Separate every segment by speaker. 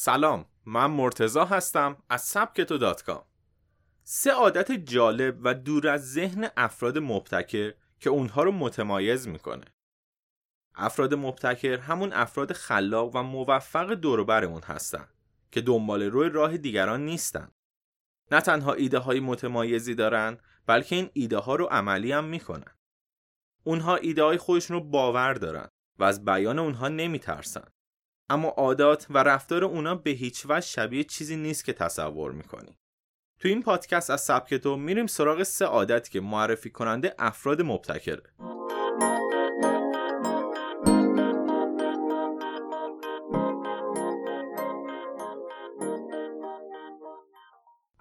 Speaker 1: سلام من مرتزا هستم از سبکتو دات کام. سه عادت جالب و دور از ذهن افراد مبتکر که اونها رو متمایز می‌کنه. افراد مبتکر همون افراد خلاق و موفق دوروبرمون هستن که دنبال روی راه دیگران نیستن. نه تنها ایده های متمایزی دارن بلکه این ایده ها رو عملی هم می‌کنن. اونها ایده های خودشون رو باور دارن و از بیان اونها نمیترسن. اما عادات و رفتار اونا به هیچ وجه شبیه چیزی نیست که تصور می‌کنی. تو این پادکست از سبک تو میریم سراغ سه عادت که معرفی کننده افراد مبتکره.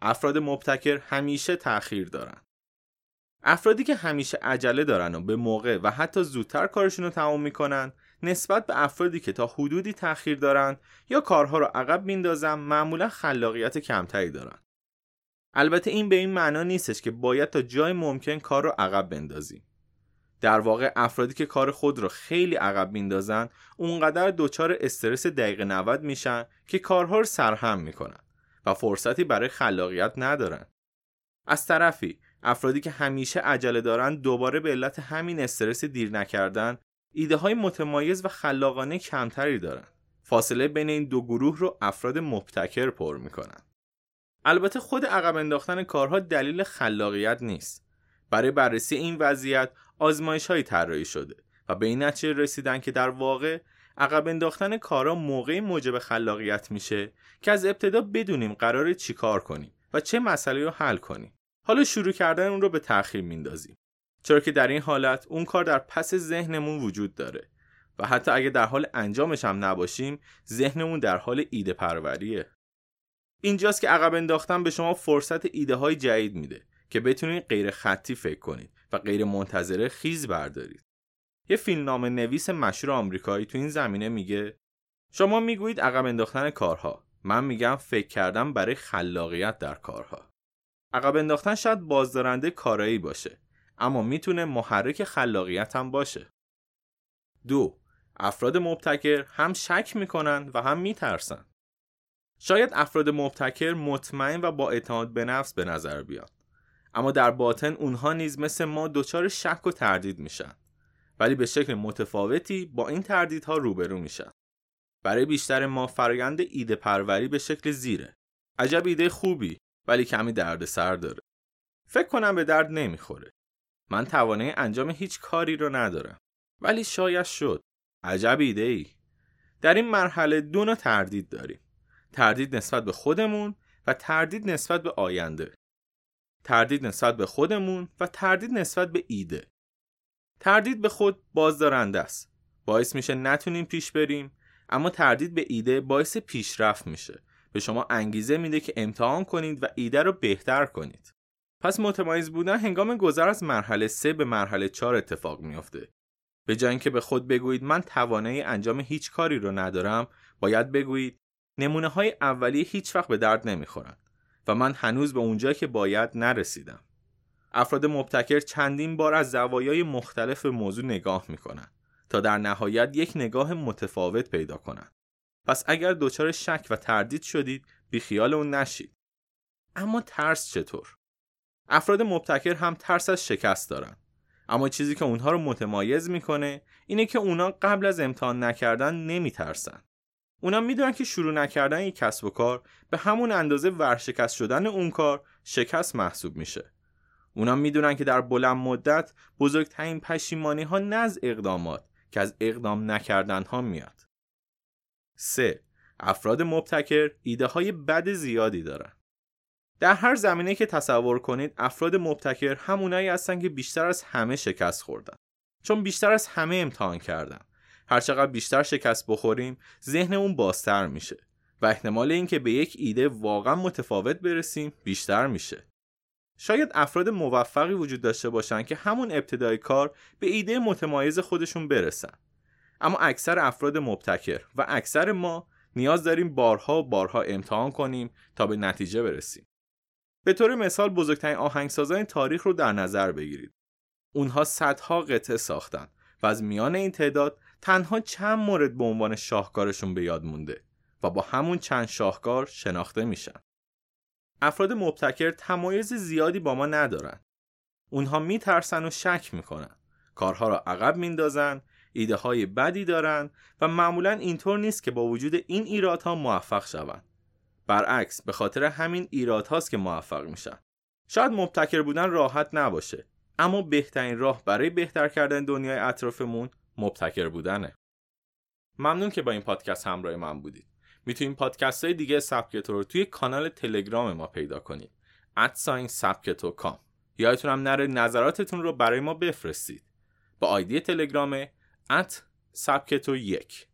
Speaker 1: افراد مبتکر همیشه تأخیر دارن. افرادی که همیشه عجله دارن و به موقع و حتی زودتر کارشون رو تمام می‌کنن نسبت به افرادی که تا حدودی تأخیر دارن یا کارها رو عقب میندازن معمولا خلاقیت کمتری دارن البته این به این معنا نیستش که باید تا جای ممکن کار رو عقب بندازیم. در واقع افرادی که کار خود رو خیلی عقب میندازن اونقدر دچار استرس دقیقه 90 میشن که کارها رو سرهم می‌کنن و فرصتی برای خلاقیت ندارن. از طرفی افرادی که همیشه عجله دارن دوباره به علت همین استرس دیر نکردن ایده های متمایز و خلاقانه کمتری دارن. فاصله بین این دو گروه رو افراد مبتکر پر می‌کنن. البته خود عقب انداختن کارها دلیل خلاقیت نیست. برای بررسی این وضعیت آزمایش هایی طراحی شده و به این نتیجه رسیدن که در واقع عقب انداختن کارها موقعی موجب خلاقیت میشه که از ابتدا بدونیم قرار چیکار کنیم و چه مسئله رو حل کنیم. حالا شروع کردن اون رو به تأخیر میندازیم. چرا که در این حالت اون کار در پس ذهنمون وجود داره. و حتی اگه در حال انجامش هم نباشیم ذهنمون در حال ایده پروریه. اینجاست که عقب انداختن به شما فرصت ایده های جدید میده که بتونید غیر خطی فکر کنید و غیر منتظره خیز بردارید. یه فیلمنامه نویس مشهور آمریکایی تو این زمینه میگه شما می‌گویید عقب انداختن کارها. من میگم فکر کردم برای خلاقیت در کارها. عقب انداختن شاید بازدارنده کارایی باشه. اما می‌تونه محرک خلاقیت هم باشه. دو افراد مبتکر هم شک می‌کنن و هم میترسن. شاید افراد مبتکر مطمئن و با اعتماد به نفس به نظر بیان. اما در باطن اونها نیز مثل ما دچار شک و تردید میشن. ولی به شکل متفاوتی با این تردیدها روبرو میشن. برای بیشتر ما فرایند ایده پروری به شکل زیره. عجب ایده خوبی ولی کمی دردسر داره. فکر کنم به درد نمی‌خوره. من توانه انجام هیچ کاری رو ندارم. ولی شاید شد. عجب ایده ای در این مرحله دو نوع تردید داریم. تردید نسبت به خودمون و تردید نسبت به آینده. تردید نسبت به خودمون و تردید نسبت به ایده. تردید به خود بازدارنده است. باعث میشه نتونیم پیش بریم اما تردید به ایده باعث پیشرفت میشه. به شما انگیزه میده که امتحان کنید و ایده رو بهتر کنید. پس متمایز بودن هنگام گذر از مرحله 3 به مرحله 4 اتفاق میافته به جای اینکه به خود بگویید من توانایی انجام هیچ کاری رو ندارم باید بگویید نمونه های اولیه هیچ وقت به درد نمی‌خورن و من هنوز به اونجا که باید نرسیدم افراد مبتکر چندین بار از زوایای مختلف موضوع نگاه می‌کنن تا در نهایت یک نگاه متفاوت پیدا کنند. پس اگر دچار شک و تردید شدید بیخیال اون نشید. اما ترس چطور؟ افراد مبتکر هم ترس از شکست دارن. اما چیزی که اونها رو متمایز می‌کنه اینه که اونا قبل از امتحان نکردن نمیترسن. اونا می‌دونن که شروع نکردن یک کسب و کار به همون اندازه ورشکست شدن اون کار شکست محسوب میشه. اونا می‌دونن که در بلند مدت بزرگترین پشیمانی ها نز اقدامات که از اقدام نکردن ها میاد. 3. افراد مبتکر ایده های بد زیادی دارن. در هر زمینه که تصور کنید افراد مبتکر همونایی هستن که بیشتر از همه شکست خوردن. چون بیشتر از همه امتحان کردن. هرچقدر بیشتر شکست بخوریم ذهنمون بازتر میشه و احتمال اینکه به یک ایده واقعا متفاوت برسیم بیشتر میشه. شاید افراد موفقی وجود داشته باشن که همون ابتدای کار به ایده متمایز خودشون برسن اما اکثر افراد مبتکر و اکثر ما نیاز داریم بارها و بارها امتحان کنیم تا به نتیجه برسیم به طور مثال بزرگترین آهنگسازان تاریخ رو در نظر بگیرید اونها صدها قطعه ساختن و از میان این تعداد تنها چند مورد به عنوان شاهکارشون به یاد مونده و با همون چند شاهکار شناخته میشن. افراد مبتکر تمایز زیادی با ما ندارن. اونها میترسن و شک می‌کنن. کارها را عقب میندازن، ایده های بدی دارن و معمولا اینطور نیست که با وجود این ایرادها موفق شوند. برعکس به خاطر همین ایرادهاست که موفق میشن. شاید مبتکر بودن راحت نباشه اما بهترین راه برای بهتر کردن دنیای اطرافمون مبتکر بودنه. ممنون که با این پادکست همراه من بودید. می‌تونید پادکست های دیگه سبکتو رو توی کانال تلگرام ما پیدا کنید. ادساین سبکتو کام. یادتونم نره نظراتتون رو برای ما بفرستید. با آیدی تلگرام ات سبکتو یک